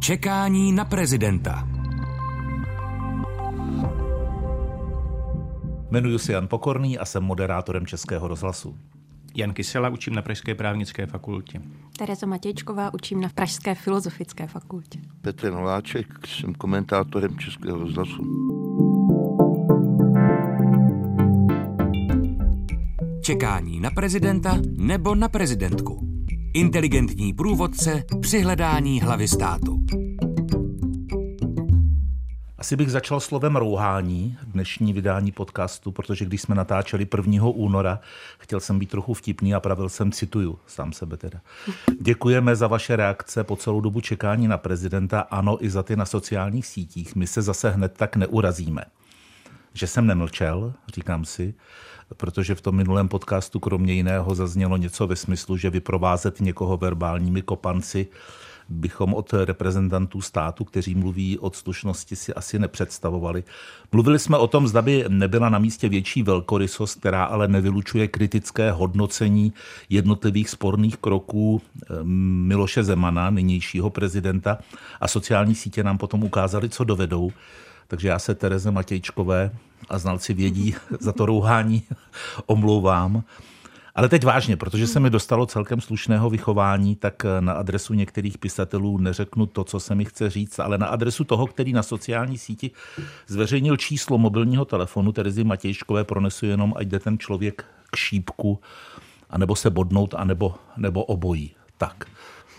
Čekání na prezidenta. Jmenuji se Jan Pokorný a jsem moderátorem Českého rozhlasu. Jan Kysela, učím na Pražské právnické fakultě. Tereza Matějčková, učím na Pražské filozofické fakultě. Petr Nováček, jsem komentátorem Českého rozhlasu. Čekání na prezidenta nebo na prezidentku. Inteligentní průvodce při hledání hlavy státu. Asi bych začal slovem rouhání dnešní vydání podcastu, protože když jsme natáčeli 1. února, chtěl jsem být trochu vtipný a pravil jsem, cituju, sám sebe teda. Děkujeme za vaše reakce po celou dobu čekání na prezidenta, ano i za ty na sociálních sítích. My se zase hned tak neurazíme. Že jsem nemlčel, říkám si, protože v tom minulém podcastu kromě jiného zaznělo něco ve smyslu, že vyprovázet někoho verbálními kopanci bychom od reprezentantů státu, kteří mluví od slušnosti, si asi nepředstavovali. Mluvili jsme o tom, zda by nebyla na místě větší velkorysost, která ale nevylučuje kritické hodnocení jednotlivých sporných kroků eh, Miloše Zemana, nynějšího prezidenta, a sociální sítě nám potom ukázali, co dovedou. Takže já se Tereze Matějčkové a znalci vědí za to rouhání omlouvám. Ale teď vážně, protože se mi dostalo celkem slušného vychování, tak na adresu některých pisatelů neřeknu to, co se mi chce říct, ale na adresu toho, který na sociální síti zveřejnil číslo mobilního telefonu Terezy Matějškové, pronesu jenom, ať jde ten člověk k šípku, anebo se bodnout, anebo, nebo obojí. Tak,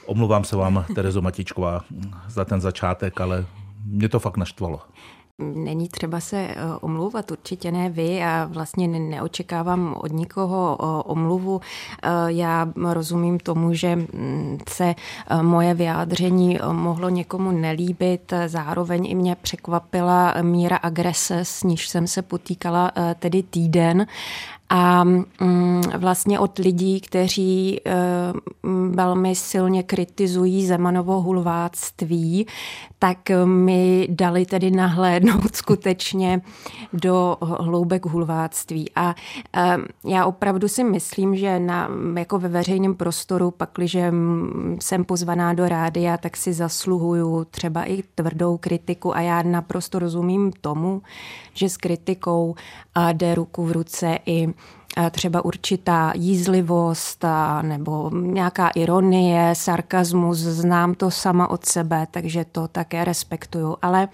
omluvám se vám, Terezo Matějčková, za ten začátek, ale mě to fakt naštvalo. Není třeba se eh, omlouvat, určitě ne vy. A vlastně neočekávám od nikoho eh, omluvu. Eh, já rozumím tomu, že mm, se moje vyjádření mohlo někomu nelíbit, zároveň i mě překvapila míra agrese, s níž jsem se potýkala tedy týden a mm, vlastně od lidí, kteří e, velmi silně kritizují Zemanovo hulváctví, tak mi dali tedy nahlédnout skutečně do hloubek hulváctví. A e, já opravdu si myslím, že na, jako ve veřejném prostoru, pakliže jsem pozvaná do rádia, tak si zasluhuju třeba i tvrdou kritiku a já naprosto rozumím tomu, že s kritikou jde ruku v ruce i třeba určitá jízlivost nebo nějaká ironie, sarkazmus, znám to sama od sebe, takže to také respektuju. Ale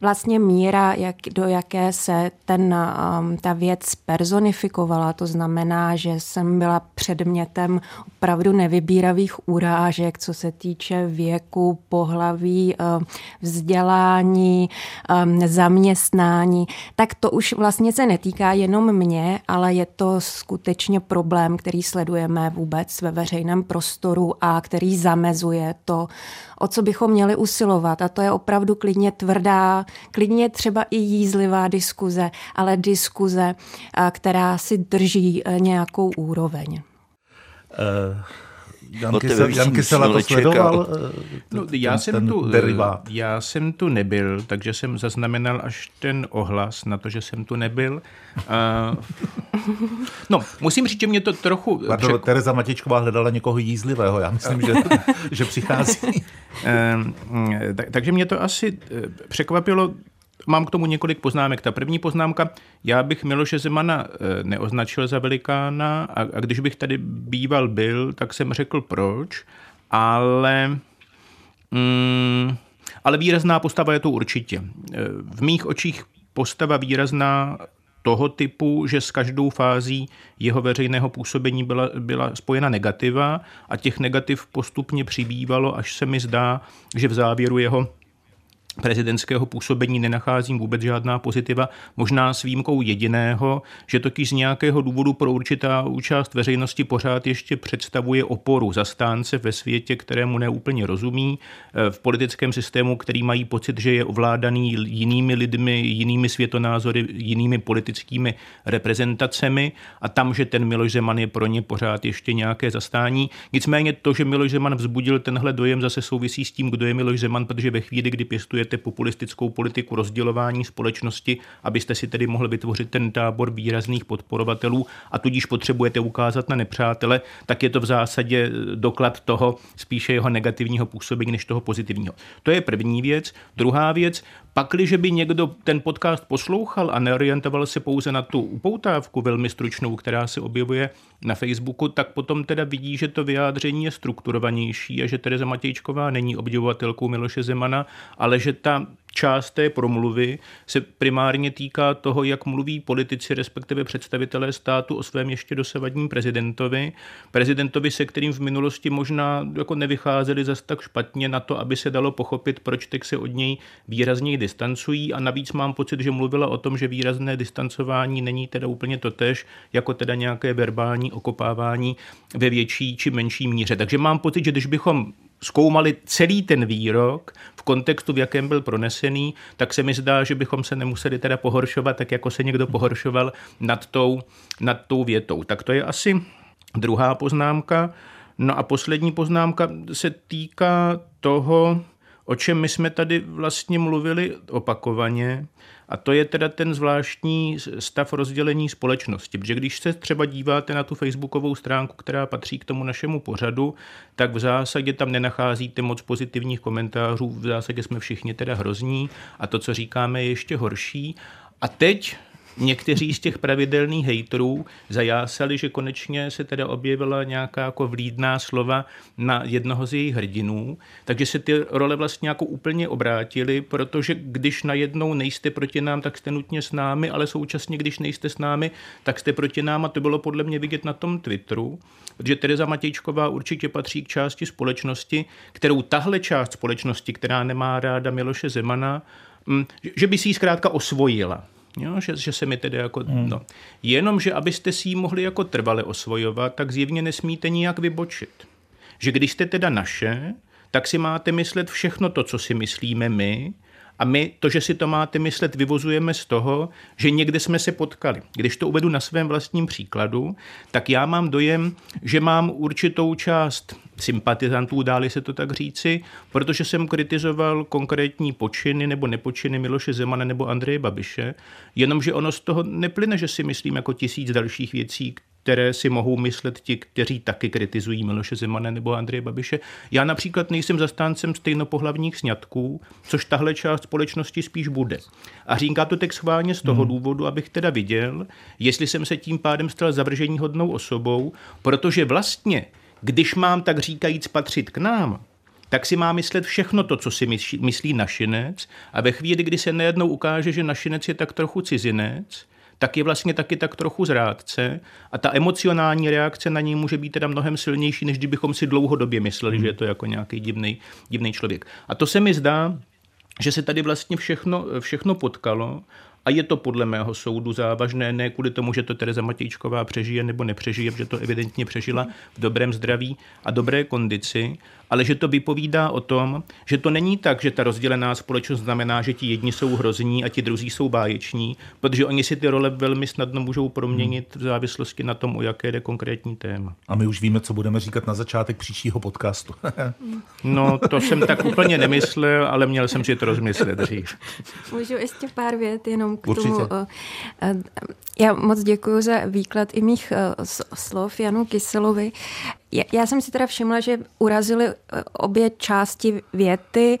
vlastně míra, jak, do jaké se ten, um, ta věc personifikovala. To znamená, že jsem byla předmětem opravdu nevybíravých urážek, co se týče věku, pohlaví, um, vzdělání, um, zaměstnání. Tak to už vlastně se netýká jenom mě, ale je to skutečně problém, který sledujeme vůbec ve veřejném prostoru a který zamezuje to, o co bychom měli usilovat. A to je opravdu klidně tvrdá, klidně třeba i jízlivá diskuze, ale diskuze, která si drží e, nějakou úroveň. Uh... Jan, Kysel, Jan Kysela to sledoval? No, já, ten, jsem ten tu, derivát. já jsem tu nebyl, takže jsem zaznamenal až ten ohlas na to, že jsem tu nebyl. Uh, no, musím říct, že mě to trochu... Pardon, přek... Tereza Matičková hledala někoho jízlivého, já myslím, že, že přichází. Tak, takže mě to asi eh, překvapilo Mám k tomu několik poznámek. Ta první poznámka, já bych Miloše Zemana eh, neoznačil za velikána a, a když bych tady býval byl, tak jsem řekl proč, ale... Mm, ale výrazná postava je to určitě. Eh, v mých očích postava výrazná toho typu, že s každou fází jeho veřejného působení byla, byla spojena negativa a těch negativ postupně přibývalo, až se mi zdá, že v závěru jeho prezidentského působení nenacházím vůbec žádná pozitiva, možná s výjimkou jediného, že totiž z nějakého důvodu pro určitá účast veřejnosti pořád ještě představuje oporu zastánce ve světě, kterému neúplně rozumí, eh, v politickém systému, který mají pocit, že je ovládaný jinými lidmi, jinými světonázory, jinými politickými reprezentacemi a tam, že ten Miloš Zeman je pro ně pořád ještě nějaké zastání. Nicméně to, že Miloš Zeman vzbudil tenhle dojem, zase souvisí s tím, kdo je Miloš Zeman, protože ve chvíli, kdy pěstuje provozujete populistickou politiku rozdělování společnosti, abyste si tedy mohli vytvořit ten tábor výrazných podporovatelů a tudíž potřebujete ukázat na nepřátele, tak je to v zásadě doklad toho spíše jeho negativního působení než toho pozitivního. To je první věc. Druhá věc, pakliže by někdo ten podcast poslouchal a neorientoval se pouze na tu upoutávku velmi stručnou, která se objevuje na Facebooku, tak potom teda vidí, že to vyjádření je strukturovanější a že Tereza Matějčková není obdivovatelkou Miloše Zemana, ale že ta část té promluvy se primárně týká toho, jak mluví politici, respektive představitelé státu o svém ještě dosavadním prezidentovi. Prezidentovi, se kterým v minulosti možná jako nevycházeli zas tak špatně na to, aby se dalo pochopit, proč teď se od něj výrazně distancují a navíc mám pocit, že mluvila o tom, že výrazné distancování není teda úplně totež, jako teda nějaké verbální okopávání ve větší či menší míře. Takže mám pocit, že když bychom zkoumali celý ten výrok v kontextu, v jakém byl pronesený, tak se mi zdá, že bychom se nemuseli teda pohoršovat, tak jako se někdo pohoršoval nad tou, nad tou větou. Tak to je asi druhá poznámka. No a poslední poznámka se týká toho, o čem my jsme tady vlastně mluvili opakovaně, a to je teda ten zvláštní stav rozdělení společnosti. Protože když se třeba díváte na tu facebookovou stránku, která patří k tomu našemu pořadu, tak v zásadě tam nenacházíte moc pozitivních komentářů. V zásadě jsme všichni teda hrozní a to, co říkáme, je ještě horší. A teď někteří z těch pravidelných hejtrů zajásali, že konečně se teda objevila nějaká jako vlídná slova na jednoho z jejich hrdinů, takže se ty role vlastně jako úplně obrátily, protože když najednou nejste proti nám, tak jste nutně s námi, ale současně, když nejste s námi, tak jste proti nám a to bylo podle mě vidět na tom Twitteru, protože Tereza Matějčková určitě patří k části společnosti, kterou tahle část společnosti, která nemá ráda Miloše Zemana, mm, že by si ji zkrátka osvojila. Jo, že, že se mi tedy jako, hmm. no. Jenom, že abyste si ji mohli jako trvale osvojovat, tak zjevně nesmíte nijak vybočit. Že když jste teda naše, tak si máte myslet všechno to, co si myslíme my, a my to, že si to máte myslet, vyvozujeme z toho, že někde jsme se potkali. Když to uvedu na svém vlastním příkladu, tak já mám dojem, že mám určitou část sympatizantů, dáli se to tak říci, protože jsem kritizoval konkrétní počiny nebo nepočiny Miloše Zemana nebo Andreje Babiše, jenomže ono z toho neplyne, že si myslím jako tisíc dalších věcí, které si mohou myslet ti, kteří taky kritizují Miloše Zemana nebo Andreje Babiše. Já například nejsem zastáncem stejnopohlavních sňatků, což tahle část společnosti spíš bude. A říká to teď schválně z toho hmm. důvodu, abych teda viděl, jestli jsem se tím pádem stal zavržení hodnou osobou, protože vlastně, když mám tak říkajíc patřit k nám, tak si má myslet všechno to, co si myslí našinec a ve chvíli, kdy se nejednou ukáže, že našinec je tak trochu cizinec, tak je vlastně taky tak trochu zrádce a ta emocionální reakce na něj může být teda mnohem silnější, než kdybychom si dlouhodobě mysleli, že je to jako nějaký divný, divný člověk. A to se mi zdá, že se tady vlastně všechno, všechno potkalo a je to podle mého soudu závažné, ne kvůli tomu, že to Tereza Matějčková přežije nebo nepřežije, protože to evidentně přežila v dobrém zdraví a dobré kondici, ale že to vypovídá o tom, že to není tak, že ta rozdělená společnost znamená, že ti jedni jsou hrozní a ti druzí jsou báječní, protože oni si ty role velmi snadno můžou proměnit v závislosti na tom, o jaké jde konkrétní téma. A my už víme, co budeme říkat na začátek příštího podcastu. no, to jsem tak úplně nemyslel, ale měl jsem si to rozmyslet dřív. Můžu ještě pár vět jenom k Určitě. tomu. Eh, eh, já moc děkuji za výklad i mých eh, slov Janu Kyselovi. Já jsem si teda všimla, že urazily eh, obě části věty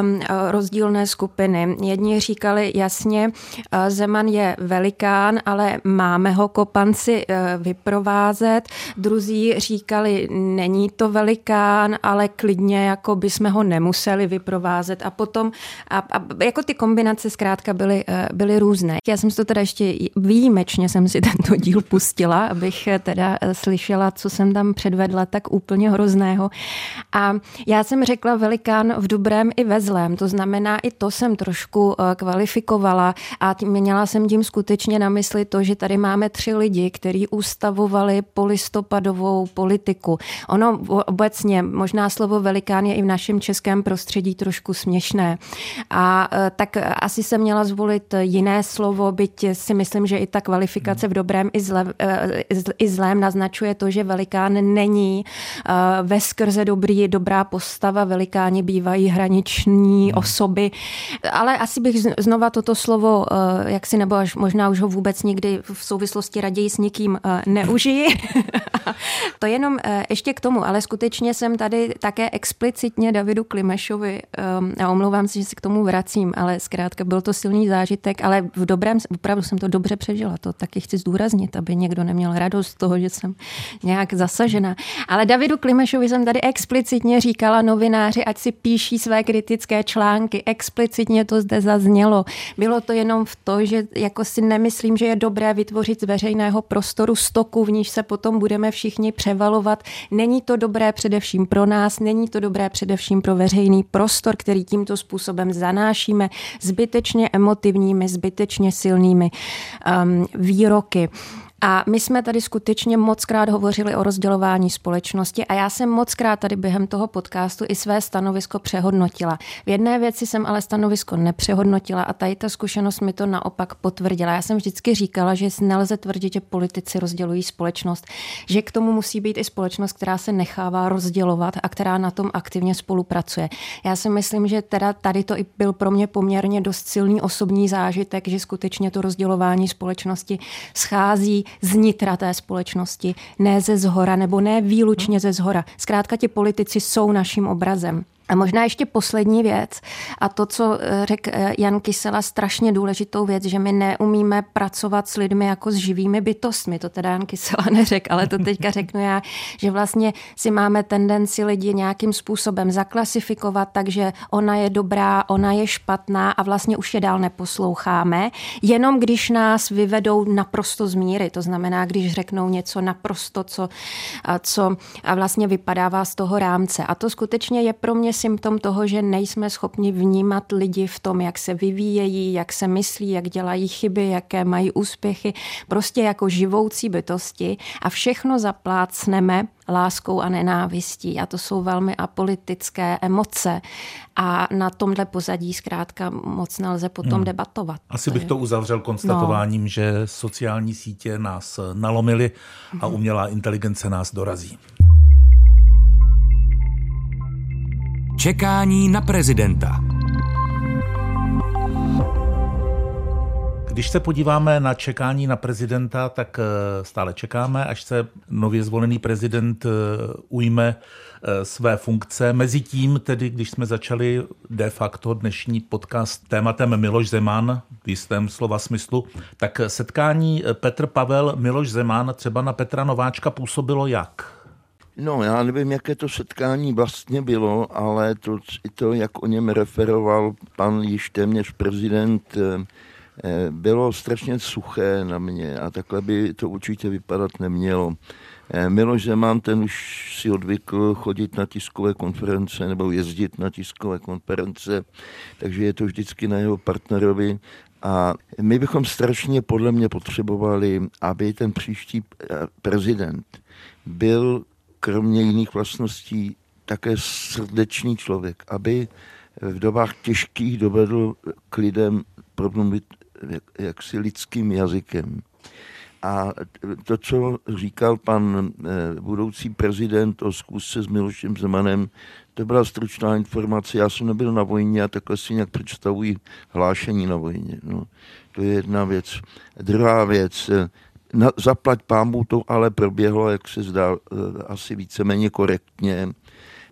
um, rozdílné skupiny. Jedni říkali jasně, eh, Zeman je velikán, ale máme ho kopanci vyprovázet. Druzí říkali, není to velikán, ale klidně jako bychom ho nemuseli vyprovázet. A potom, a, a jako ty kombinace zkrátka byly, byly různé. Já jsem si to teda ještě výjimečně jsem si tento díl pustila, abych teda slyšela, co jsem tam předvedla předvedla tak úplně hrozného. A já jsem řekla velikán v dobrém i ve zlém, to znamená, i to jsem trošku eh, kvalifikovala a měla jsem tím skutečně na mysli to, že tady máme tři lidi, kteří ustavovali polistopadovou politiku. Ono obecně, možná slovo velikán je i v našem českém prostředí trošku směšné. A eh, tak asi jsem měla zvolit jiné slovo, byť si myslím, že i ta kvalifikace v dobrém i, zle, eh, i zlém naznačuje to, že velikán není. Ve skrze dobrý, dobrá postava, velikáni bývají hraniční hmm. osoby, ale asi bych znova toto slovo, jak si nebo až možná už ho vůbec nikdy v souvislosti raději s nikým neužiji. to jenom ještě k tomu, ale skutečně jsem tady také explicitně Davidu Klimešovi, a omlouvám se, že se k tomu vracím, ale zkrátka byl to silný zážitek, ale v dobrém, opravdu jsem to dobře přežila, to taky chci zdůraznit, aby někdo neměl radost z toho, že jsem nějak zasažena. Ale Davidu Klimešovi jsem tady explicitně říkala novináři, ať si píší své kritické články, explicitně to zde zaznělo. Bylo to jenom v to, že jako si nemyslím, že je dobré vytvořit z veřejného prostoru stoku, v níž se potom budeme všichni převalovat. Není to dobré především pro nás, není to dobré především pro veřejný prostor, který tímto způsobem zanášíme zbytečně emotivními, zbytečně silnými um, výroky. A my jsme tady skutečně moc krát hovořili o rozdělování společnosti a já jsem moc krát tady během toho podcastu i své stanovisko přehodnotila. V jedné věci jsem ale stanovisko nepřehodnotila a tady ta zkušenost mi to naopak potvrdila. Já jsem vždycky říkala, že nelze tvrdit, že politici rozdělují společnost, že k tomu musí být i společnost, která se nechává rozdělovat a která na tom aktivně spolupracuje. Já si myslím, že teda tady to i byl pro mě poměrně dost silný osobní zážitek, že skutečně to rozdělování společnosti schází z nitra té společnosti, ne ze zhora nebo ne výlučně ze zhora. Zkrátka ti politici jsou naším obrazem. A možná ještě poslední věc a to, co eh, řekl eh, Jan Kysela, strašně důležitou věc, že my neumíme pracovat s lidmi jako s živými bytostmi. To teda Jan Kysela neřekl, ale to teďka řeknu já, že vlastně si máme tendenci lidi nějakým způsobem zaklasifikovat, takže ona je dobrá, ona je špatná a vlastně už je dál neposloucháme, jenom když nás vyvedou naprosto z míry. To znamená, když řeknou něco naprosto, co, co vlastně vypadává z toho rámce. A to skutečně je pro mě symptom toho, že nejsme schopni vnímat lidi v tom, jak se vyvíjejí, jak se myslí, jak dělají chyby, jaké mají úspěchy, prostě jako živoucí bytosti a všechno zaplácneme láskou a nenávistí. A to jsou velmi apolitické emoce. A na tomhle pozadí zkrátka moc nelze potom hmm. debatovat. Asi bych to uzavřel konstatováním, no. že sociální sítě nás nalomily a mhm. umělá inteligence nás dorazí. Čekání na prezidenta. Když se podíváme na čekání na prezidenta, tak eh, stále čekáme, až se nově zvolený prezident eh, ujme eh, své funkce. Mezitím, tedy když jsme začali de facto dnešní podcast tématem Miloš Zeman v jistém slova smyslu, tak setkání Petr Pavel Miloš Zeman třeba na Petra Nováčka působilo jak? No, já nevím, jaké to setkání vlastně bylo, ale to, to jak o něm referoval pan již téměř prezident, eh, eh, bylo strašně suché na mě a takhle by to určitě vypadat nemělo. Eh, Miloš Zeman, ten už si odvykl chodit na tiskové konference nebo jezdit na tiskové konference, takže je to vždycky na jeho partnerovi. A my bychom strašně podle mě potřebovali, aby ten příští prezident byl kromě jiných vlastností také srdečný člověk, aby v dobách těžkých dovedl k lidem promluvit jaksi lidským jazykem. A to, co říkal pan eh, budoucí prezident o zkusce s Milošem Zemanem, to byla stručná informace. Já jsem nebyl na vojně a takhle si nějak představuji hlášení na vojně. No, to je jedna věc. Druhá věc, na, zaplať pámu to ale proběhlo, jak se zdá, eh, asi víceméně korektně.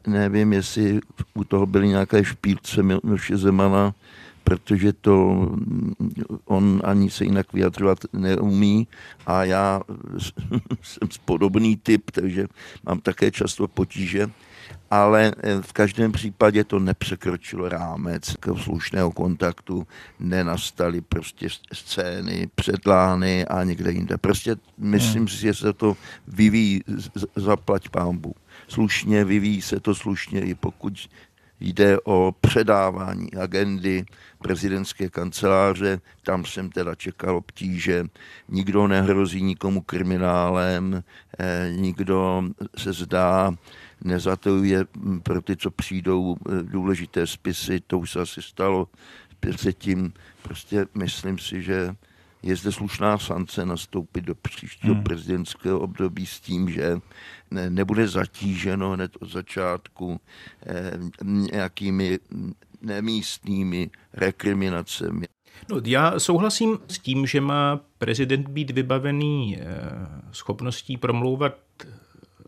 Nevím, jestli u toho byly nějaké špílce Miloše Zemana, protože to mm, on ani se jinak vyjadřovat neumí a já jsem podobný typ, takže mám také často potíže ale eh, v každém případě to nepřekročilo rámec k slušného kontaktu, nenastaly prostě scény, předlány a někde jinde. Prostě myslím hmm. si, že se to vyvíjí zaplať pámbu. Slušně vyvíjí se to slušně, i pokud jde o předávání agendy prezidentské kanceláře. Tam jsem teda čekal obtíže. Nikdo nehrozí nikomu kriminálem, eh, nikdo se zdá nezatajuje pro ty, co přijdou důležité spisy, to už se asi stalo předtím. Prostě myslím si, že je zde slušná šance nastoupit do příštího hmm. prezidentského období s tím, že ne, nebude zatíženo hned od začátku eh, nějakými nemístnými rekriminacemi. No, já souhlasím s tím, že má prezident být vybavený eh, schopností promlouvat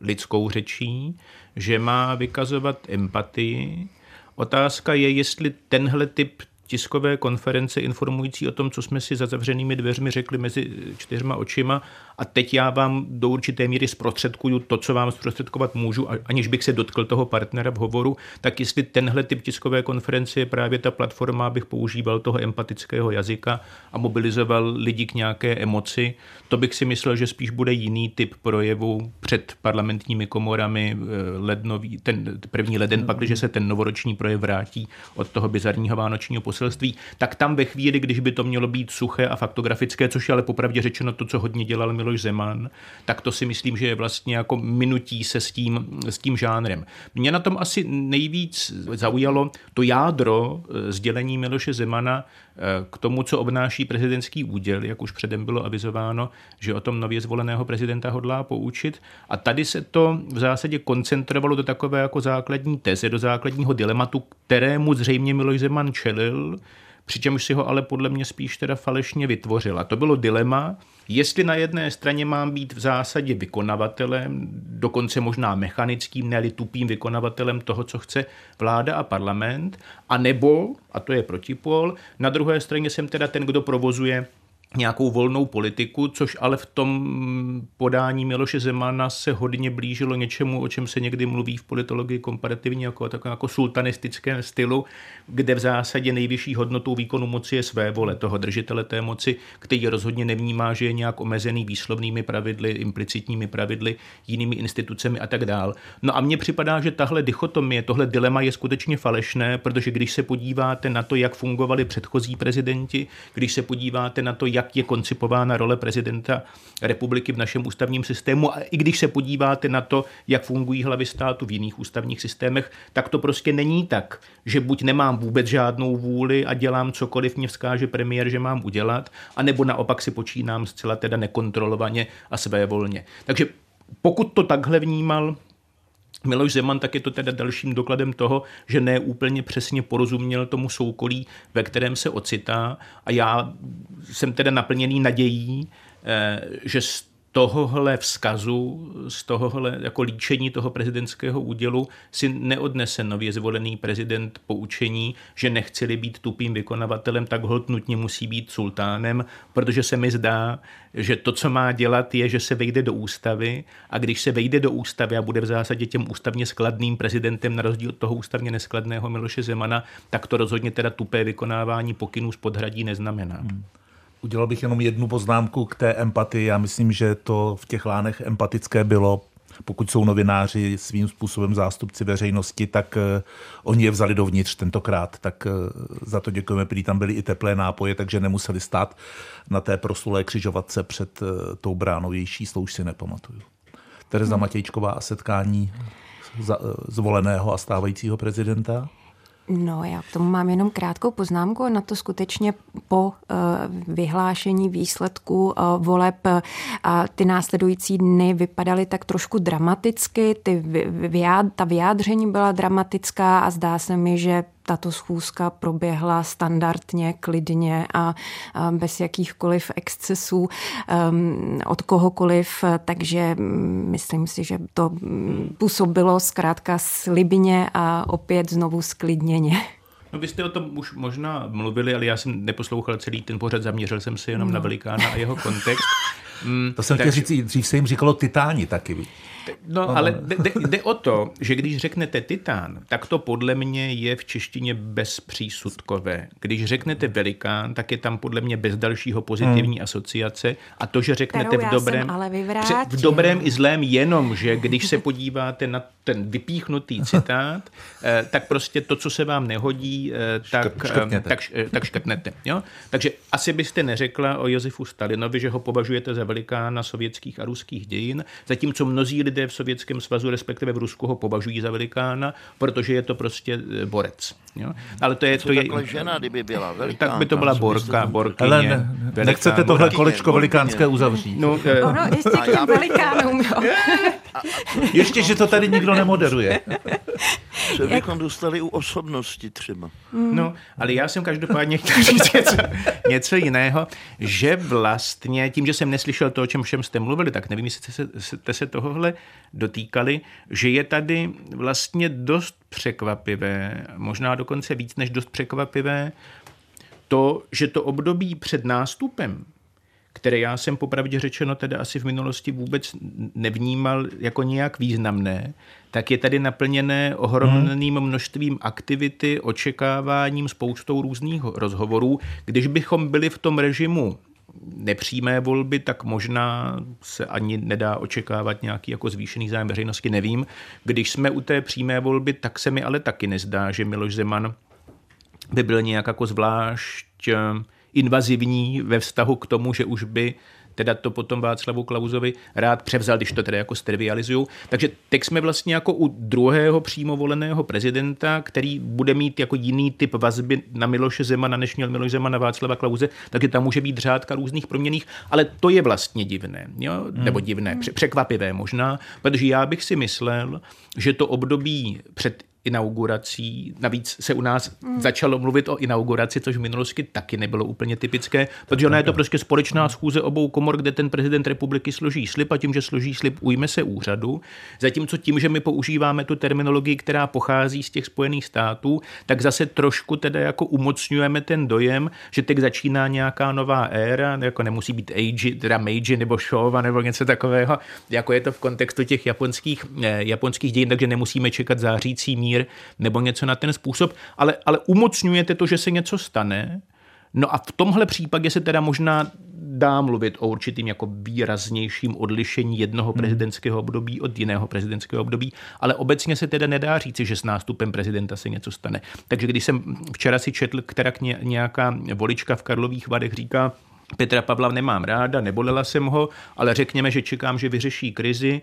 lidskou řečí, že má vykazovat empatii. Otázka je, jestli tenhle typ tiskové konference informující o tom, co jsme si za zavřenými dveřmi řekli mezi čtyřma očima a teď já vám do určité míry zprostředkuju to, co vám zprostředkovat můžu, aniž bych se dotkl toho partnera v hovoru, tak jestli tenhle typ tiskové konference je právě ta platforma, abych používal toho empatického jazyka a mobilizoval lidi k nějaké emoci, to bych si myslel, že spíš bude jiný typ projevu před parlamentními komorami eh, lednový, ten první leden, pak, když se ten novoroční projev vrátí od toho bizarního vánočního poselství, tak tam ve chvíli, když by to mělo být suché a faktografické, což je ale popravdě řečeno to, co hodně dělal Miloš Zeman, tak to si myslím, že je vlastně jako minutí se s tím, s tím žánrem. Mě na tom asi nejvíc zaujalo to jádro eh, sdělení Miloše Zemana eh, k tomu, co obnáší prezidentský úděl, jak už předem bylo avizováno, že o tom nově zvoleného prezidenta hodlá poučit. A tady se to v zásadě koncentrovalo do takové jako základní teze, do základního dilematu, kterému zřejmě Miloš Zeman čelil, přičemž si ho ale podle mě spíš teda falešně vytvořila. To bylo dilema, jestli na jedné straně mám být v zásadě vykonavatelem, dokonce možná mechanickým, ne tupým vykonavatelem toho, co chce vláda a parlament, a nebo, a to je protipol, na druhé straně jsem teda ten, kdo provozuje nějakou volnou politiku, což ale v tom podání Miloše Zemana se hodně blížilo něčemu, o čem se někdy mluví v politologii komparativně jako takovém jako sultanistickém stylu, kde v zásadě nejvyšší hodnotou výkonu moci je své vole toho držitele té moci, který rozhodně nevnímá, že je nějak omezený výslovnými pravidly, implicitními pravidly, jinými institucemi a tak dál. No a mně připadá, že tahle dichotomie, tohle dilema je skutečně falešné, protože když se podíváte na to, jak fungovali předchozí prezidenti, když se podíváte na to, jak jak je koncipována role prezidenta republiky v našem ústavním systému. A i když se podíváte na to, jak fungují hlavy státu v jiných ústavních systémech, tak to prostě není tak, že buď nemám vůbec žádnou vůli a dělám cokoliv mě vzkáže premiér, že mám udělat, anebo naopak si počínám zcela teda nekontrolovaně a své volně. Takže pokud to takhle vnímal Miloš Zeman tak je to teda dalším dokladem toho, že ne úplně přesně porozuměl tomu soukolí, ve kterém se ocitá. A já jsem teda naplněný nadějí, eh, že tohohle vzkazu, z tohohle jako líčení toho prezidentského údělu si neodnese nově zvolený prezident poučení, že nechceli být tupým vykonavatelem, tak hold nutně musí být sultánem, protože se mi zdá, že to, co má dělat, je, že se vejde do ústavy a když se vejde do ústavy a bude v zásadě těm ústavně skladným prezidentem na rozdíl od toho ústavně neskladného Miloše Zemana, tak to rozhodně teda tupé vykonávání pokynů z podhradí neznamená. Hmm. Udělal bych jenom jednu poznámku k té empatii. Já myslím, že to v těch lánech empatické bylo. Pokud jsou novináři svým způsobem zástupci veřejnosti, tak uh, oni je vzali dovnitř tentokrát. Tak uh, za to děkujeme, prý tam byly i teplé nápoje, takže nemuseli stát na té proslulé křižovatce před uh, tou bránou. Její číslo už si nepamatuju. Tereza hmm. Matějčková a setkání zvoleného a stávajícího prezidenta. No, já k tomu mám jenom krátkou poznámku. Na to skutečně po uh, vyhlášení výsledků uh, voleb uh, a ty následující dny vypadaly tak trošku dramaticky. Ty vyjád, ta vyjádření byla dramatická a zdá se mi, že tato schůzka proběhla standardně, klidně a bez jakýchkoliv excesů um, od kohokoliv, takže mm, myslím si, že to mm, působilo zkrátka slibně a opět znovu sklidněně. No vy jste o tom už možná mluvili, ale já jsem neposlouchal celý ten pořad, zaměřil jsem se jenom no. na Velikána a jeho kontext. Mm, to jsem tak... chtěl říct, dřív se jim říkalo titáni taky. No, ale jde, jde o to, že když řeknete titán, tak to podle mě je v češtině bezpřísudkové. Když řeknete velikán, tak je tam podle mě bez dalšího pozitivní hmm. asociace a to, že řeknete v dobrém, ale v dobrém i zlém jenom, že když se podíváte na ten vypíchnutý citát, eh, tak prostě to, co se vám nehodí, eh, tak, eh, škrtněte. tak, tak škrtnete. Jo? Takže asi byste neřekla o Josefu Stalinovi, že ho považujete za velikána sovětských a ruských dějin, zatímco mnozí lidé v Sovětském svazu, respektive v Rusku ho považují za velikána, protože je to prostě eh, borec. Jo? Ale to je... Co to je žena, kdyby byla velikánka? Tak by to byla borka, borkyně. Ale ne, nechcete tohle kolečko velikánské uzavřít? No, eh, ono ještě k těm velikánům, jo. ještě, že to tady nikdo nemoderuje. Co bychom dostali u osobnosti třeba. No, ale já jsem každopádně chtěl říct něco, něco jiného, že vlastně tím, že jsem neslyšel to, o čem všem jste mluvili, tak nevím, jestli jste se, jste se tohohle dotýkali, že je tady vlastně dost překvapivé, možná dokonce víc než dost překvapivé, to, že to období před nástupem které já jsem popravdě řečeno teda asi v minulosti vůbec nevnímal jako nějak významné, tak je tady naplněné ohromným hmm. množstvím aktivity, očekáváním, spoustou různých rozhovorů. Když bychom byli v tom režimu nepřímé volby, tak možná se ani nedá očekávat nějaký jako zvýšený zájem veřejnosti, nevím. Když jsme u té přímé volby, tak se mi ale taky nezdá, že Miloš Zeman by byl nějak jako zvlášť invazivní ve vztahu k tomu, že už by teda to potom Václavu Klauzovi rád převzal, když to teda jako stervializují. Takže teď jsme vlastně jako u druhého přímo voleného prezidenta, který bude mít jako jiný typ vazby na Miloše Zemana, než měl Miloš Zeman na Václava Klauze, takže tam může být řádka různých proměných, ale to je vlastně divné, jo? Hmm. nebo divné, překvapivé možná, protože já bych si myslel, že to období před inaugurací. Navíc se u nás mm. začalo mluvit o inauguraci, což v minulosti taky nebylo úplně typické, protože ona je to prostě společná schůze obou komor, kde ten prezident republiky složí slib a tím, že složí slib, ujme se úřadu. Zatímco tím, že my používáme tu terminologii, která pochází z těch Spojených států, tak zase trošku teda jako umocňujeme ten dojem, že teď začíná nějaká nová éra, jako nemusí být Eiji, teda Meiji nebo Showa nebo něco takového, jako je to v kontextu těch japonských, eh, japonských dějin, takže nemusíme čekat zářící mír mír nebo něco na ten způsob, ale, ale umocňujete to, že se něco stane. No a v tomhle případě se teda možná dá mluvit o určitým jako výraznějším odlišení jednoho hmm. prezidentského období od jiného prezidentského období, ale obecně se teda nedá říci, že s nástupem prezidenta se něco stane. Takže když jsem včera si četl, která nějaká volička v Karlových Vadech říká, Petra Pavla nemám ráda, nebolela jsem ho, ale řekněme, že čekám, že vyřeší krizi,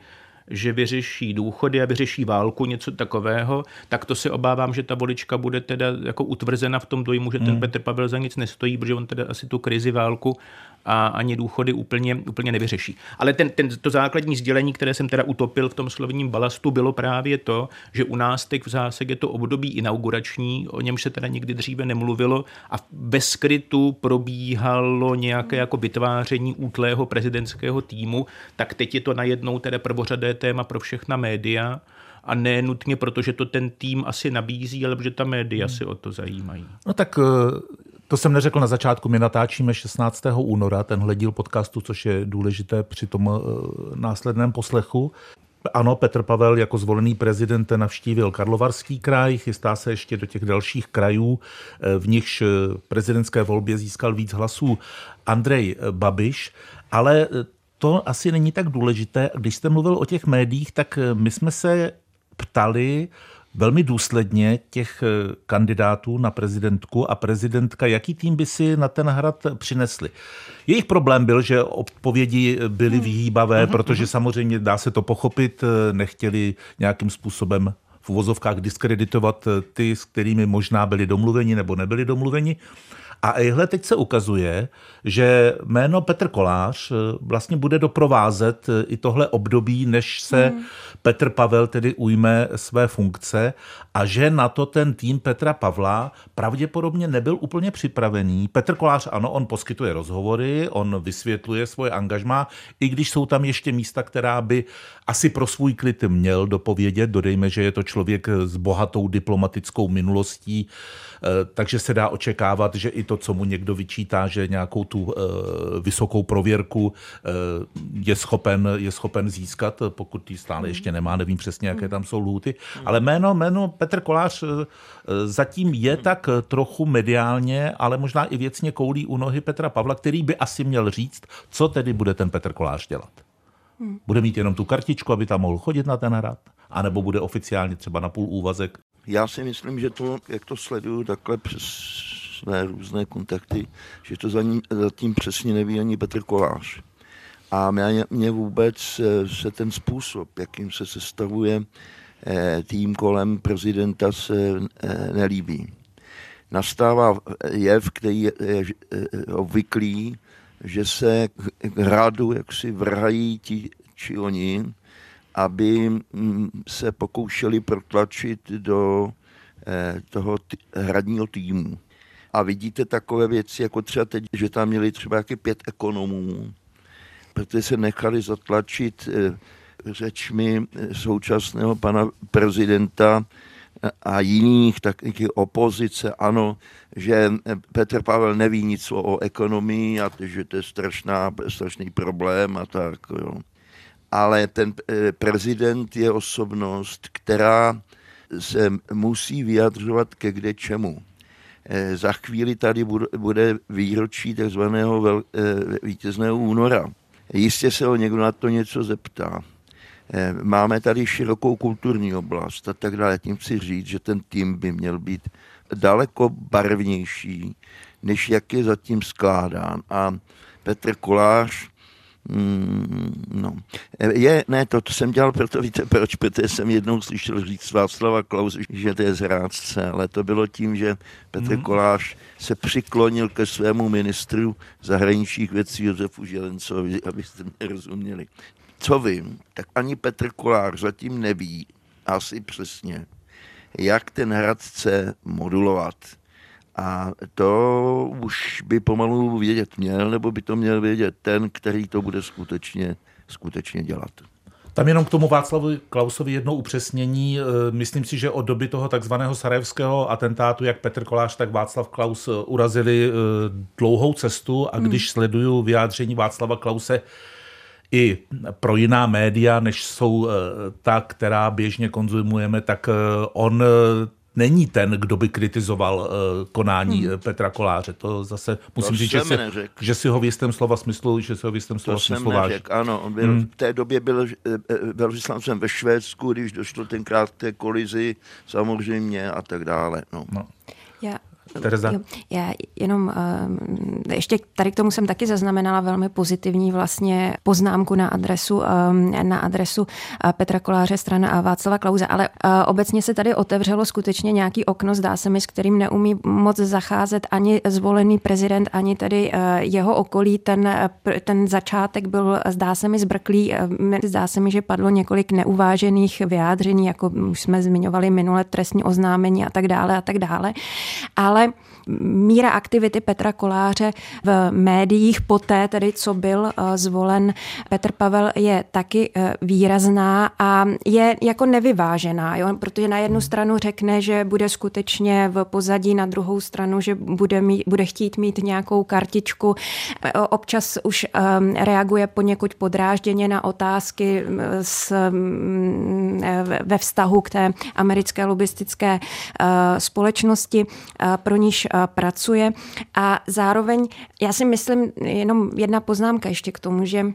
že vyřeší důchody a vyřeší válku, něco takového, tak to se obávám, že ta volička bude teda jako utvrzena v tom dojmu, že ten hmm. Petr Pavel za nic nestojí, protože on teda asi tu krizi, válku a ani důchody úplně, úplně nevyřeší. Ale ten, ten, to základní sdělení, které jsem teda utopil v tom slovním balastu, bylo právě to, že u nás teď v zásadě to období inaugurační, o něm se teda nikdy dříve nemluvilo a ve skrytu probíhalo nějaké jako vytváření útlého prezidentského týmu, tak teď je to najednou teda prvořadé téma pro všechna média a ne nutně, protože to ten tým asi nabízí, ale protože ta média hmm. si o to zajímají. No tak eh, to jsem neřekl na začátku, my natáčíme 16. února tenhle díl podcastu, což je důležité při tom eh, následném poslechu. Ano, Petr Pavel jako zvolený prezident navštívil Karlovarský kraj, chystá se ještě do těch dalších krajů, eh, v nichž prezidentské volbě získal víc hlasů Andrej Babiš, ale to asi není tak důležité. Když jste mluvil o těch médiích, tak my jsme se ptali velmi důsledně těch eh, kandidátů na prezidentku a prezidentka, jaký tým by si na ten hrad přinesli. Jejich problém byl, že odpovědi byly hmm. vyhýbavé, mhm, protože mhm. samozřejmě dá se to pochopit, eh, nechtěli nějakým způsobem v uvozovkách diskreditovat eh, ty, s kterými možná byli domluveni nebo nebyli domluveni. A ihle teď se ukazuje, že jméno Petr Kolář vlastně bude doprovázet i tohle období, než se hmm Petr Pavel tedy ujme své funkce a že na to ten tým Petra Pavla pravděpodobně nebyl úplně připravený. Petr Kolář, ano, on poskytuje rozhovory, on vysvětluje svoje angažmá, i když jsou tam ještě místa, která by asi pro svůj klid měl dopovědět. Dodejme, že je to člověk s bohatou diplomatickou minulostí, eh, takže se dá očekávat, že i to, co mu někdo vyčítá, že nějakou tu eh, vysokou prověrku eh, je schopen, je schopen získat, pokud ji stále ještě nemá, nevím přesně, jaké tam jsou lůty. Ale jméno, jméno Petr Kolář zatím je tak trochu mediálně, ale možná i věcně koulí u nohy Petra Pavla, který by asi měl říct, co tedy bude ten Petr Kolář dělat. Bude mít jenom tu kartičku, aby tam mohl chodit na ten hrad? A nebo bude oficiálně třeba na půl úvazek? Já si myslím, že to, jak to sleduju takhle přes své různé kontakty, že to za ním, zatím přesně neví ani Petr Kolář. A mě, mě vůbec se ten způsob, jakým se sestavuje tým kolem prezidenta, se nelíbí. Nastává jev, který je obvyklý, že se k hradu jaksi vrhají ti či oni, aby mm, se pokoušeli protlačit do eh, toho hradního týmu. A vidíte takové věci, jako třeba teď, že tam měli třeba jaký pět ekonomů, protože se nechali zatlačit eh, řečmi eh, současného pana prezidenta a jiných, taky opozice, ano, že Petr Pavel neví nic o ekonomii a že to je strašná, strašný problém a tak. Jo. Ale ten eh, prezident je osobnost, která se musí vyjadřovat ke kde čemu. Eh, za chvíli tady bude výročí takzvaného eh, vítězného února. Jistě se ho někdo na to něco zeptá. Máme tady širokou kulturní oblast a tak dále. Tím chci říct, že ten tým by měl být daleko barvnější, než jak je zatím skládán. A Petr Kolář, Mm, no. Je, ne, to, to jsem dělal proto, víte proč, protože jsem jednou slyšel říct Václava Klaus, že to je zrádce, ale to bylo tím, že Petr mm. Kolář se přiklonil ke svému ministru zahraničních věcí Josefu Želencovi, abyste mě rozuměli co vím, tak ani Petr Kolár zatím neví asi přesně, jak ten hrad chce modulovat. A to už by pomalu vědět měl, nebo by to měl vědět ten, který to bude skutečně, skutečně dělat. Tam jenom k tomu Václavu Klausovi jedno upřesnění. E, myslím si, že od doby toho takzvaného sarajevského atentátu, jak Petr Kolář, tak Václav Klaus e, urazili e, dlouhou cestu a když hmm. sleduju vyjádření Václava Klause, i pro jiná média, než jsou ta, která běžně konzumujeme, tak on není ten, kdo by kritizoval konání hmm. Petra Koláře. To zase musím to říct, že si, že si ho v jistém slova smyslu, že si ho v jistém slova to smyslu váží. Ano, on byl, hmm. v té době byl velvyslancem ve Švédsku, když došlo tenkrát té kolizi, samozřejmě a tak dále. No. No. Já Tereza? Jo, já jenom uh, ještě tady k tomu jsem taky zaznamenala velmi pozitivní vlastně poznámku na adresu, um, na adresu uh, Petra Koláře strana a Václava Klauze, ale uh, obecně se tady otevřelo skutečně nějaký okno, zdá se mi, s kterým neumí moc zacházet ani zvolený prezident, ani tedy uh, jeho okolí. Ten, ten začátek byl, zdá se mi, zbrklý. Zdá se mi, že padlo několik neuvážených vyjádření, jako už jsme zmiňovali minule trestní oznámení a tak dále a tak dále. Ale míra aktivity Petra Koláře v médiích poté, tedy co byl eh, zvolen Petr Pavel, je taky eh, výrazná a je jako nevyvážená, jo? protože na jednu stranu řekne, že bude skutečně v pozadí, na druhou stranu, že bude, mít, bude chtít mít nějakou kartičku. Eh, občas už reaguje poněkud podrážděně na otázky s, mm, ve vztahu k té americké lobistické společnosti, pro níž pracuje. A zároveň, já si myslím, jenom jedna poznámka ještě k tomu, že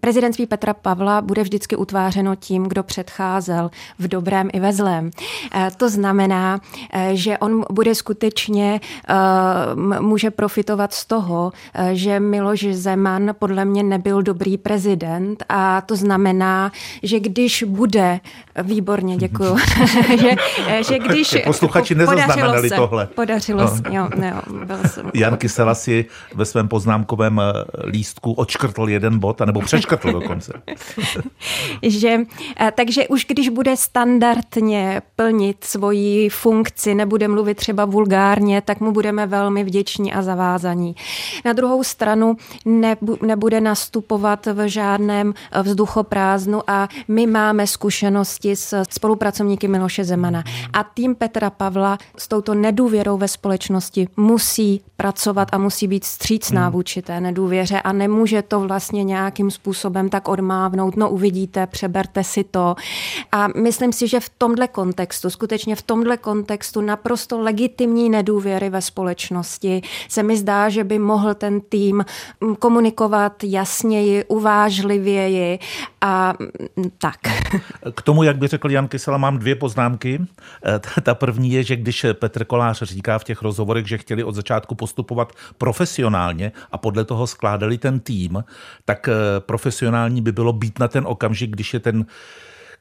prezidentství Petra Pavla bude vždycky utvářeno tím, kdo předcházel v dobrém i ve zlém. Eh, to znamená, eh, že on bude skutečně, eh, může profitovat z toho, že Miloš Zeman podle mě nebyl dobrý prezident a to znamená, že když bude, výborně děkuju, že, že když Posluchači nezaznamenali se, tohle. Podařilo no. se, jo, jo, byl jsem. Jan Kysela si ve svém poznámkovém lístku odškrtl jeden bod nebo přeškrtl dokonce. že, takže už když bude standardně plnit svoji funkci, nebude mluvit třeba vulgárně, tak mu budeme velmi vděční a zavázaní. Na druhou stranu nebude nastupovat v žádném vzduchoprázdnu a my máme zkušenosti s spolupracovníky Miloše Zemana. A tým Petra Pavla s touto nedůvěrou ve společnosti musí pracovat a musí být střícná hmm. vůči té nedůvěře a nemůže to vlastně nějak nějakým způsobem tak odmávnout, no uvidíte, přeberte si to. A myslím si, že v tomhle kontextu, skutečně v tomhle kontextu naprosto legitimní nedůvěry ve společnosti se mi zdá, že by mohl ten tým komunikovat jasněji, uvážlivěji a tak. K tomu, jak by řekl Jan Kysela, mám dvě poznámky. Eh, ta první je, že když Petr Kolář říká v těch rozhovorech, že chtěli od začátku postupovat profesionálně a podle toho skládali ten tým, tak eh, profesionální by bylo být na ten okamžik, když je ten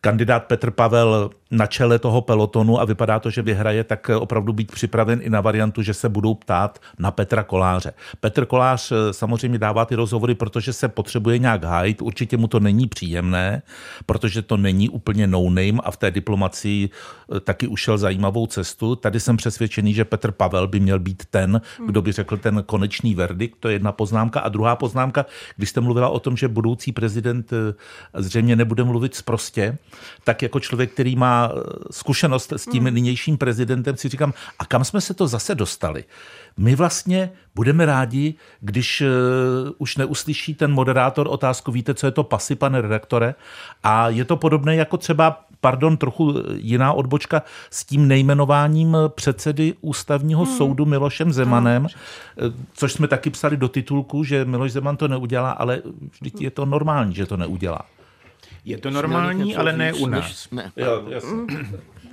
kandidát Petr Pavel na čele toho pelotonu a vypadá to, že vyhraje, tak opravdu být připraven i na variantu, že se budou ptát na Petra Koláře. Petr Kolář eh, samozřejmě dává ty rozhovory, protože se potřebuje nějak hájit. Určitě mu to není příjemné, protože to není úplně no name a v té diplomacii eh, taky ušel zajímavou cestu. Tady jsem přesvědčený, že Petr Pavel by měl být ten, kdo by řekl ten konečný verdikt. To je jedna poznámka. A druhá poznámka, když jste mluvila o tom, že budoucí prezident eh, zřejmě nebude mluvit sprostě, tak jako člověk, který má eh, zkušenost s tím hmm. nynějším prezidentem, si říkám, a kam jsme se to zase dostali? My vlastně budeme rádi, když uh, už neuslyší ten moderátor otázku, víte, co je to pasy, pane redaktore? A je to podobné jako třeba pardon, trochu jiná odbočka s tím nejmenováním předsedy ústavního hmm. soudu Milošem Zemanem, což jsme taky psali do titulku, že Miloš Zeman to neudělá, ale vždyť je to normální, že to neudělá. Je to normální, ale ne u nás. Ne. Jo,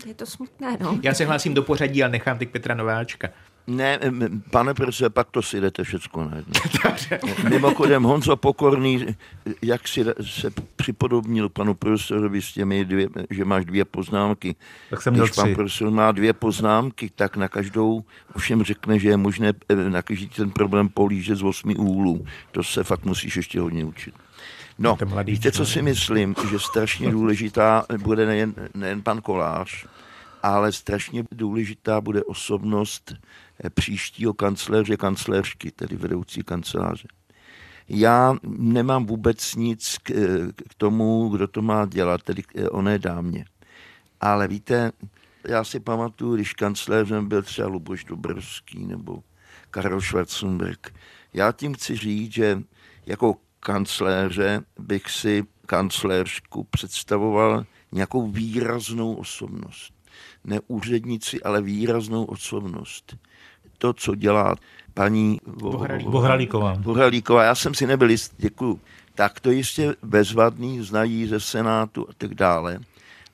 je to smutné, no. Já se hlásím do pořadí a nechám teď Petra Nováčka. Ne, pane profesore, pak to si jdete všecko najednou. Mimochodem Honzo Pokorný, jak si se připodobnil panu profesorovi s těmi dvě, že máš dvě poznámky. Tak jsem Když pan profesor má dvě poznámky, tak na každou všem řekne, že je možné eh, na každý ten problém polížet z osmi úhlů. To se fakt musíš ještě hodně učit. No, víte, co si myslím, že strašně důležitá bude nejen, nejen pan Kolář, ale strašně důležitá bude osobnost eh, příštího kancléře, kancléřky, tedy vedoucí kanceláře. Já nemám vůbec nic k, k tomu, kdo to má dělat, tedy k eh, oné dámě. Ale víte, já si pamatuju, když kancléřem byl třeba Luboš Dobrovský nebo Karel Schwarzenberg. Já tím chci říct, že jako kancléře bych si kancléřku představoval nějakou výraznou osobnost. Ne úřednici, ale výraznou osobnost. To, co dělá paní Bohralíková. Bohralíková. Já jsem si nebyl jist, děkuju. Tak to jistě bezvadný, znají ze Senátu a tak dále.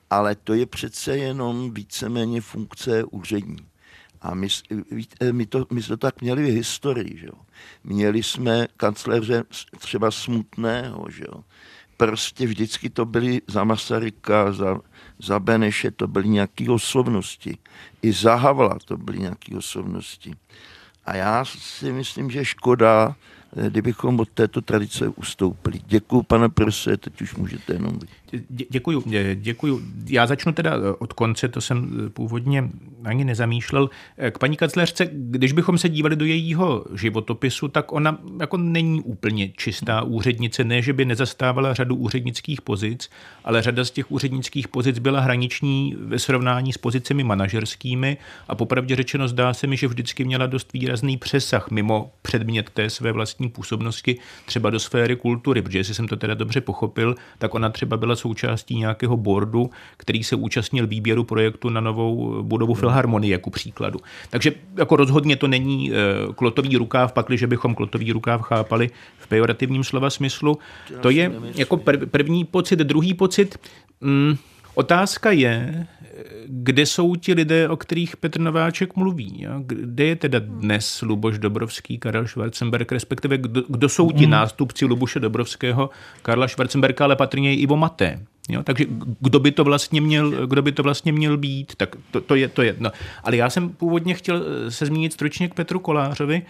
Ale to je přece jenom víceméně funkce úřední. A my, my, to, my to tak měli v historii. Že jo? Měli jsme kancléře třeba smutného. Že jo? Prostě vždycky to byly za Masaryka, za, za Beneše, to byly nějaké osobnosti. I za Havla to byly nějaké osobnosti. A já si myslím, že škoda, Eh, kdybychom od této tradice ustoupili. Děkuji, pane Prse, teď už můžete jenom Děkuji, děkuji. Já začnu teda eh, od konce, to jsem eh, původně ani nezamýšlel. K paní kancléřce, když bychom se dívali do jejího životopisu, tak ona jako není úplně čistá úřednice, ne, že by nezastávala řadu úřednických pozic, ale řada z těch úřednických pozic byla hraniční ve srovnání s pozicemi manažerskými a popravdě řečeno zdá se mi, že vždycky měla dost výrazný přesah mimo předmět té své vlastní vlastní působnosti třeba do sféry kultury, protože jestli jsem to teda dobře pochopil, tak ona třeba byla součástí nějakého boardu, který se účastnil výběru projektu na novou budovu Filharmonie, jako příkladu. Takže jako rozhodně to není eh, klotový rukáv, pakliže bychom klotový rukáv chápali v pejorativním slova smyslu. To je jako první pocit, druhý pocit. Mm, Otázka je, kde jsou ti lidé, o kterých Petr Nováček mluví? Kde je teda dnes Luboš Dobrovský, Karel Schwarzenberg, respektive kdo, kdo jsou ti hmm. nástupci Luboše Dobrovského, Karla Schwarzenberga, ale patrně i Ivo Maté? Jo, takže kdo by to vlastně měl, kdo by to vlastně měl být, tak to, to je to jedno. Ale já jsem původně chtěl eh, se zmínit stručně k Petru Kolářovi.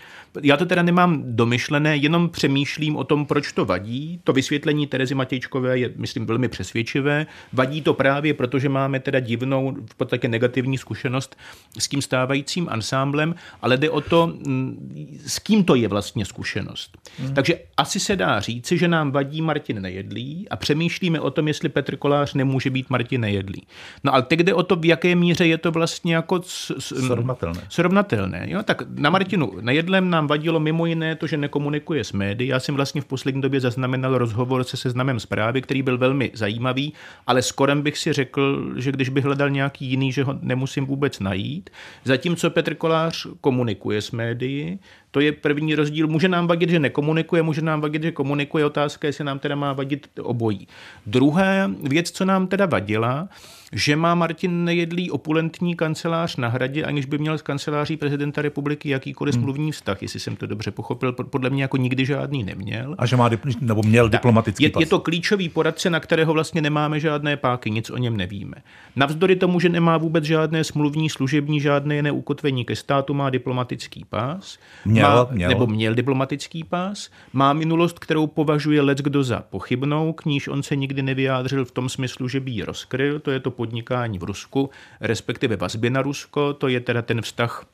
Já to teda nemám domyšlené, jenom přemýšlím o tom, proč to vadí. To vysvětlení Terezy Matějčkové je, myslím, velmi přesvědčivé. Vadí to právě, protože máme teda divnou, v podstatě negativní zkušenost s tím stávajícím ansámblem, ale jde o to, mm, s kým to je vlastně zkušenost. Hmm. Takže asi se dá říci, že nám vadí Martin Nejedlý a přemýšlíme o tom, jestli Petr Kolář nemůže být Martin Nejedlý. No ale teď jde o to, v jaké míře je to vlastně jako srovnatelné. srovnatelné. Jo? Tak na Martinu Nejedlem nám vadilo mimo jiné to, že nekomunikuje s médií. Já jsem vlastně v poslední době zaznamenal rozhovor se seznamem zprávy, který byl velmi zajímavý, ale skorem bych si řekl, že když bych hledal nějaký jiný, že ho nemusím vůbec najít. Zatímco Petr Kolář komunikuje s médií, to je první rozdíl. Může nám vadit, že nekomunikuje, může nám vadit, že komunikuje. Otázka, jestli nám teda má vadit obojí. Druhá věc, co nám teda vadila, že má Martin Nejedlý opulentní kancelář na hradě, aniž by měl s kanceláří prezidenta republiky jakýkoliv hmm. smluvní vztah, jestli jsem to dobře pochopil, podle mě jako nikdy žádný neměl. A že má nebo měl tak, diplomatický je, pas. je to klíčový poradce, na kterého vlastně nemáme žádné páky, nic o něm nevíme. Navzdory tomu, že nemá vůbec žádné smluvní, služební, žádné jiné ukotvení ke státu, má diplomatický pás. Měl, má, měl. Nebo měl diplomatický pás. Má minulost, kterou považuje let kdo za pochybnou, k níž on se nikdy nevyjádřil v tom smyslu, že by ji rozkryl. To je to podnikání v Rusku, respektive vazby na Rusko. To je teda ten vztah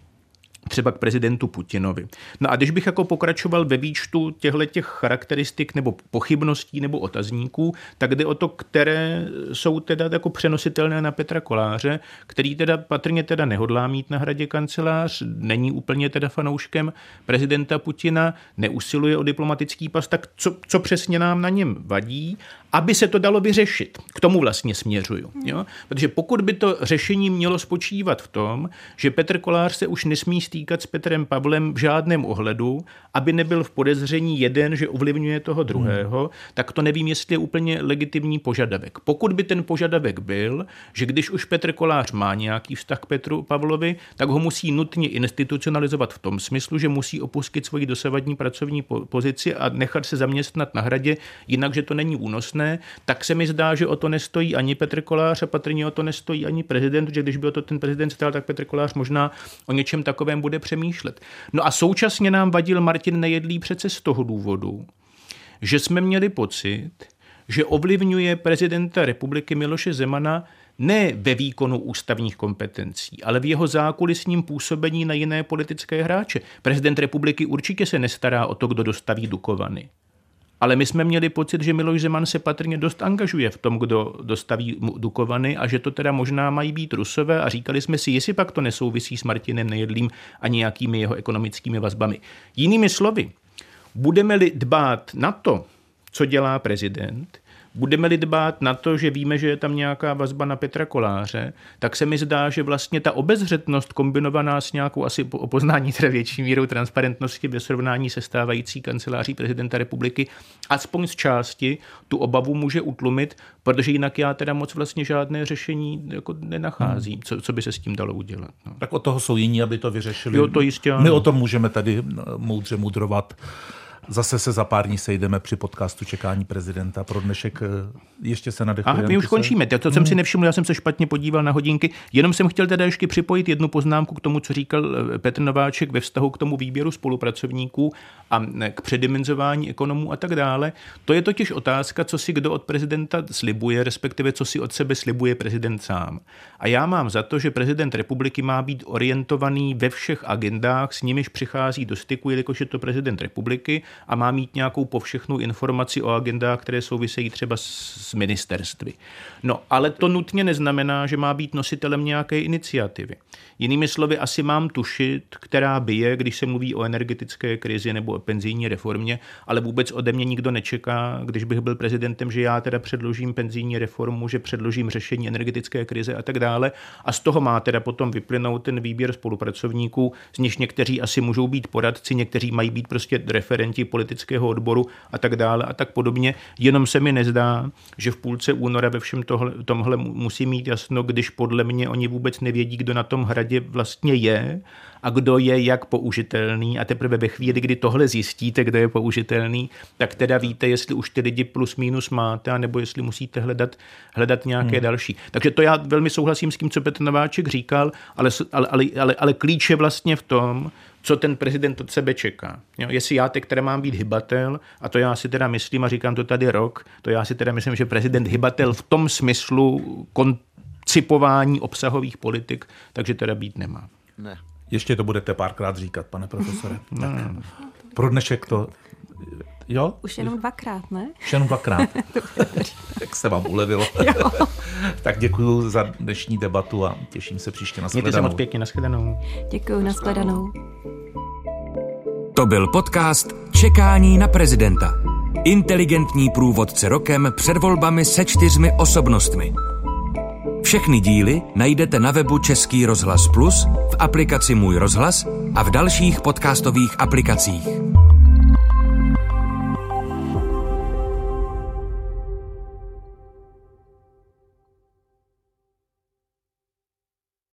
třeba k prezidentu Putinovi. No a když bych jako pokračoval ve výčtu těchto těch charakteristik nebo pochybností nebo otazníků, tak jde o to, které jsou teda jako přenositelné na Petra Koláře, který teda patrně teda nehodlá mít na hradě kancelář, není úplně teda fanouškem prezidenta Putina, neusiluje o diplomatický pas, tak co, co přesně nám na něm vadí aby se to dalo vyřešit. K tomu vlastně směřuju. Jo? Protože pokud by to řešení mělo spočívat v tom, že Petr Kolář se už nesmí stýkat s Petrem Pavlem v žádném ohledu, aby nebyl v podezření jeden, že ovlivňuje toho druhého, hmm. tak to nevím, jestli je úplně legitimní požadavek. Pokud by ten požadavek byl, že když už Petr Kolář má nějaký vztah k Petru Pavlovi, tak ho musí nutně institucionalizovat v tom smyslu, že musí opustit svoji dosavadní pracovní pozici a nechat se zaměstnat na hradě, jinak, že to není únosné jasné, tak se mi zdá, že o to nestojí ani Petr Kolář a patrně o to nestojí ani prezident, že když by o to ten prezident stál, tak Petr Kolář možná o něčem takovém bude přemýšlet. No a současně nám vadil Martin Nejedlý přece z toho důvodu, že jsme měli pocit, že ovlivňuje prezidenta republiky Miloše Zemana ne ve výkonu ústavních kompetencí, ale v jeho zákulisním působení na jiné politické hráče. Prezident republiky určitě se nestará o to, kdo dostaví Dukovany. Ale my jsme měli pocit, že Miloš Zeman se patrně dost angažuje v tom, kdo dostaví Dukovany a že to teda možná mají být Rusové a říkali jsme si, jestli pak to nesouvisí s Martinem Nejedlým a nějakými jeho ekonomickými vazbami. Jinými slovy, budeme-li dbát na to, co dělá prezident, Budeme-li dbát na to, že víme, že je tam nějaká vazba na Petra Koláře, tak se mi zdá, že vlastně ta obezřetnost kombinovaná s nějakou asi opoznání teda větší mírou transparentnosti ve srovnání se stávající kanceláří prezidenta republiky, aspoň z části tu obavu může utlumit, protože jinak já teda moc vlastně žádné řešení jako nenacházím, hmm. co, co by se s tím dalo udělat. No. Tak od toho jsou jiní, aby to vyřešili. Jo, to jistě. My o tom můžeme tady moudře mudrovat. Zase se za pár dní sejdeme při podcastu Čekání prezidenta. Pro dnešek eh, ještě se nadechujeme. A my už končíme. To, to jsem si hmm. nevšiml, já jsem se špatně podíval na hodinky. Jenom jsem chtěl teda ještě připojit jednu poznámku k tomu, co říkal eh, Petr Nováček ve vztahu k tomu výběru spolupracovníků a k předimenzování ekonomů a tak dále. To je totiž otázka, co si kdo od prezidenta slibuje, respektive co si od sebe slibuje prezident sám. A já mám za to, že prezident republiky má být orientovaný ve všech agendách, s nimiž přichází do styku, jelikož je to prezident republiky a má mít nějakou povšechnou informaci o agendách, které souvisejí třeba s ministerstvy. No, ale to nutně neznamená, že má být nositelem nějaké iniciativy. Jinými slovy, asi mám tušit, která by je, když se mluví o energetické krizi nebo o penzijní reformě, ale vůbec ode mě nikdo nečeká, když bych byl prezidentem, že já teda předložím penzijní reformu, že předložím řešení energetické krize a tak dále. A z toho má teda potom vyplynout ten výběr spolupracovníků, z nich někteří asi můžou být poradci, někteří mají být prostě referenti politického odboru a tak dále a tak podobně. Jenom se mi nezdá, že v půlce února ve všem tohle, tomhle musí mít jasno, když podle mě oni vůbec nevědí, kdo na tom hradě vlastně je a kdo je jak použitelný a teprve ve chvíli, kdy tohle zjistíte, kdo je použitelný, tak teda víte, jestli už ty lidi plus minus máte, nebo jestli musíte hledat, hledat nějaké hmm. další. Takže to já velmi souhlasím s tím, co Petr Nováček říkal, ale, ale, ale, ale, ale klíč je vlastně v tom, co ten prezident od sebe čeká. Jo, jestli já teď teda mám být hybatel, a to já si teda myslím, a říkám to tady rok, to já si teda myslím, že prezident hybatel v tom smyslu koncipování obsahových politik, takže teda být nemá. Ne. Ještě to budete párkrát říkat, pane profesore. tak pro dnešek to... Jo? Už jenom dvakrát, ne? Už jenom dvakrát. tak se vám ulevilo. tak děkuji za dnešní debatu a těším se příště na shledanou. Mějte se moc pěkně, nashledanou. Děkuji, na shledanou. To byl podcast Čekání na prezidenta. Inteligentní průvodce rokem před volbami se čtyřmi osobnostmi. Všechny díly najdete na webu Český rozhlas Plus, v aplikaci Můj rozhlas a v dalších podcastových aplikacích.